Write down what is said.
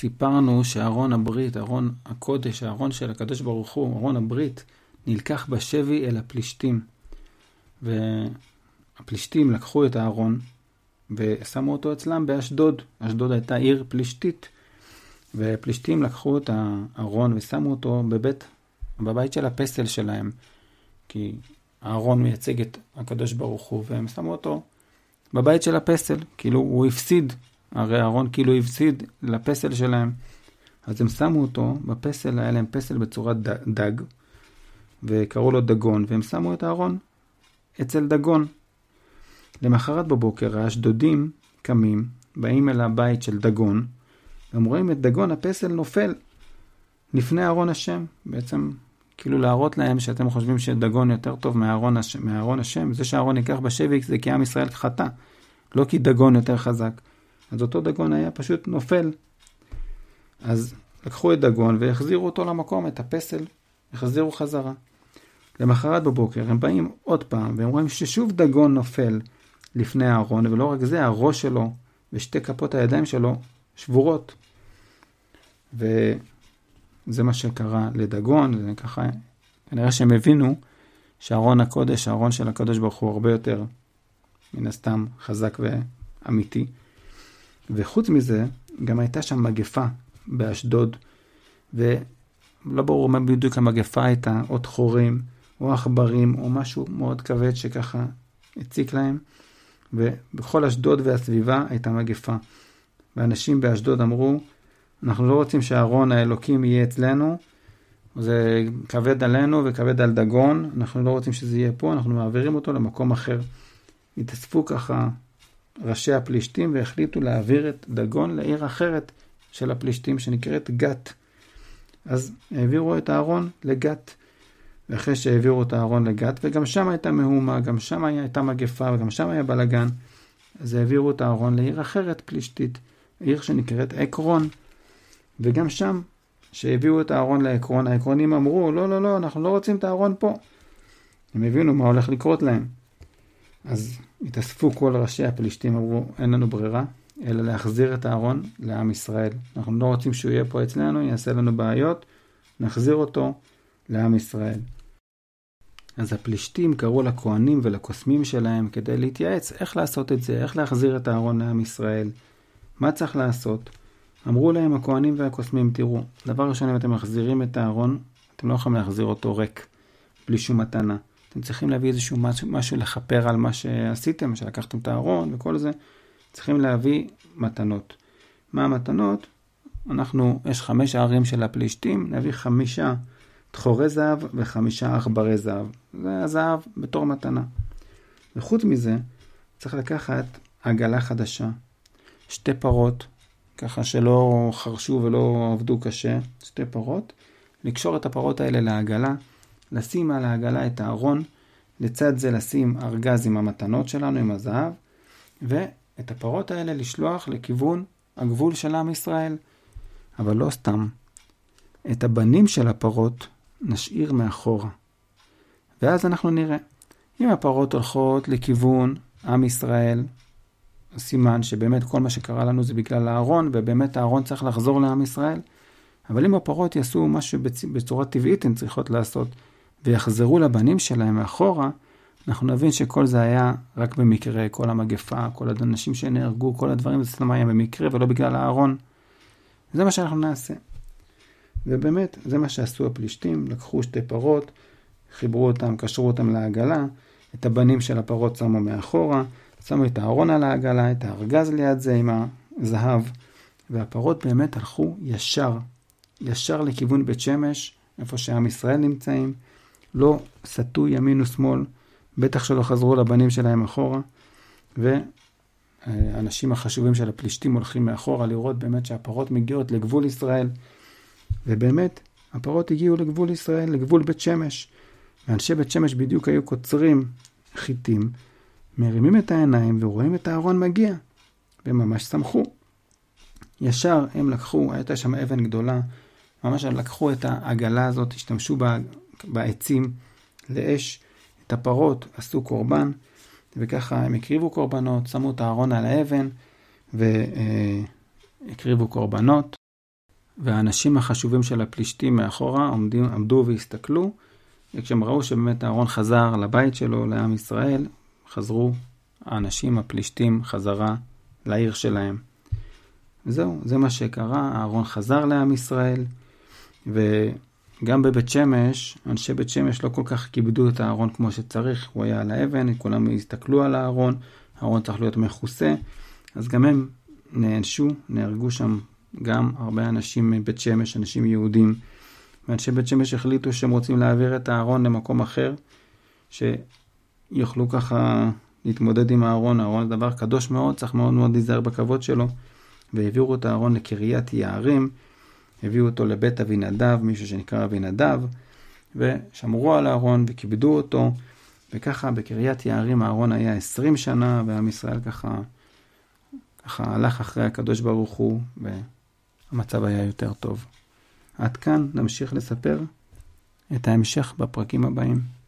סיפרנו שארון הברית, ארון הקודש, הארון של הקדוש ברוך הוא, ארון הברית, נלקח בשבי אל הפלישתים. והפלישתים לקחו את הארון ושמו אותו אצלם באשדוד. אשדוד הייתה עיר פלישתית. ופלישתים לקחו את הארון ושמו אותו בבית, בבית של הפסל שלהם. כי הארון מייצג את הקדוש ברוך הוא, והם שמו אותו בבית של הפסל. כאילו הוא הפסיד, הרי הארון כאילו הפסיד לפסל שלהם. אז הם שמו אותו בפסל, היה להם פסל בצורת דג, וקראו לו דגון, והם שמו את הארון אצל דגון. למחרת בבוקר האשדודים קמים, באים אל הבית של דגון, והם רואים את דגון הפסל נופל לפני ארון השם. בעצם כאילו להראות להם שאתם חושבים שדגון יותר טוב מארון השם, מארון השם. זה שהארון ייקח בשבי זה כי עם ישראל חטא, לא כי דגון יותר חזק. אז אותו דגון היה פשוט נופל. אז לקחו את דגון והחזירו אותו למקום, את הפסל, החזירו חזרה. למחרת בבוקר הם באים עוד פעם, והם רואים ששוב דגון נופל לפני הארון, ולא רק זה, הראש שלו ושתי כפות הידיים שלו שבורות. וזה מה שקרה לדגון, וככה כנראה שהם הבינו שארון הקודש, הארון של הקדוש ברוך הוא הרבה יותר, מן הסתם, חזק ואמיתי. וחוץ מזה, גם הייתה שם מגפה באשדוד, ולא ברור מה בדיוק המגפה הייתה, עוד חורים. או עכברים, או משהו מאוד כבד שככה הציק להם. ובכל אשדוד והסביבה הייתה מגפה. ואנשים באשדוד אמרו, אנחנו לא רוצים שארון האלוקים יהיה אצלנו, זה כבד עלינו וכבד על דגון, אנחנו לא רוצים שזה יהיה פה, אנחנו מעבירים אותו למקום אחר. התאספו ככה ראשי הפלישתים והחליטו להעביר את דגון לעיר אחרת של הפלישתים שנקראת גת. אז העבירו את הארון לגת. ואחרי שהעבירו את הארון לגת, וגם שם הייתה מהומה, גם שם הייתה מגפה, וגם שם היה בלאגן, אז העבירו את הארון לעיר אחרת, פלישתית, עיר שנקראת עקרון. וגם שם, שהביאו את הארון לעקרון, העקרונים אמרו, לא, לא, לא, אנחנו לא רוצים את הארון פה. הם הבינו מה הולך לקרות להם. אז התאספו כל ראשי הפלישתים, אמרו, אין לנו ברירה, אלא להחזיר את הארון לעם ישראל. אנחנו לא רוצים שהוא יהיה פה אצלנו, יעשה לנו בעיות, נחזיר אותו לעם ישראל. אז הפלישתים קראו לכהנים ולקוסמים שלהם כדי להתייעץ איך לעשות את זה, איך להחזיר את הארון לעם ישראל, מה צריך לעשות. אמרו להם הכהנים והקוסמים, תראו, דבר ראשון, אם אתם מחזירים את הארון, אתם לא יכולים להחזיר אותו ריק, בלי שום מתנה. אתם צריכים להביא איזשהו משהו, משהו לכפר על מה שעשיתם, שלקחתם את הארון וכל זה. צריכים להביא מתנות. מה המתנות? אנחנו, יש חמש ערים של הפלישתים, נביא חמישה תחורי זהב וחמישה עכברי זהב. זה הזהב בתור מתנה. וחוץ מזה, צריך לקחת עגלה חדשה, שתי פרות, ככה שלא חרשו ולא עבדו קשה, שתי פרות, לקשור את הפרות האלה לעגלה, לשים על העגלה את הארון, לצד זה לשים ארגז עם המתנות שלנו, עם הזהב, ואת הפרות האלה לשלוח לכיוון הגבול של עם ישראל. אבל לא סתם. את הבנים של הפרות נשאיר מאחורה. ואז אנחנו נראה. אם הפרות הולכות לכיוון עם ישראל, סימן שבאמת כל מה שקרה לנו זה בגלל הארון, ובאמת הארון צריך לחזור לעם ישראל. אבל אם הפרות יעשו מה שבצורה טבעית הן צריכות לעשות, ויחזרו לבנים שלהם מאחורה, אנחנו נבין שכל זה היה רק במקרה, כל המגפה, כל האנשים שנהרגו, כל הדברים, זה סתם היה במקרה ולא בגלל הארון. זה מה שאנחנו נעשה. ובאמת, זה מה שעשו הפלישתים, לקחו שתי פרות, חיברו אותם, קשרו אותם לעגלה, את הבנים של הפרות שמו מאחורה, שמו את הארון על העגלה, את הארגז ליד זה עם הזהב, והפרות באמת הלכו ישר, ישר לכיוון בית שמש, איפה שעם ישראל נמצאים, לא סטו ימין ושמאל, בטח שלא חזרו לבנים שלהם אחורה, והאנשים החשובים של הפלישתים הולכים מאחורה לראות באמת שהפרות מגיעות לגבול ישראל. ובאמת, הפרות הגיעו לגבול ישראל, לגבול בית שמש. ואנשי בית שמש בדיוק היו קוצרים חיטים, מרימים את העיניים ורואים את הארון מגיע. והם ממש שמחו. ישר הם לקחו, הייתה שם אבן גדולה, ממש לקחו את העגלה הזאת, השתמשו בעצים לאש, את הפרות, עשו קורבן, וככה הם הקריבו קורבנות, שמו את הארון על האבן והקריבו קורבנות. והאנשים החשובים של הפלישתים מאחורה עומדים, עמדו והסתכלו, וכשהם ראו שבאמת אהרון חזר לבית שלו, לעם ישראל, חזרו האנשים הפלישתים חזרה לעיר שלהם. זהו, זה מה שקרה, אהרון חזר לעם ישראל, וגם בבית שמש, אנשי בית שמש לא כל כך כיבדו את הארון כמו שצריך, הוא היה על האבן, כולם הסתכלו על הארון, הארון צריך להיות מכוסה, אז גם הם נענשו, נהרגו שם גם הרבה אנשים מבית שמש, אנשים יהודים, ואנשי בית שמש החליטו שהם רוצים להעביר את הארון למקום אחר, שיוכלו ככה להתמודד עם הארון, הארון זה דבר קדוש מאוד, צריך מאוד מאוד להיזהר בכבוד שלו. והעבירו את הארון לקריית יערים, הביאו אותו לבית אבינדב, מישהו שנקרא אבינדב, ושמרו על הארון וכיבדו אותו, וככה בקריית יערים הארון היה עשרים שנה, ועם ישראל ככה, ככה הלך אחרי הקדוש ברוך הוא, והמצב היה יותר טוב. עד כאן נמשיך לספר את ההמשך בפרקים הבאים.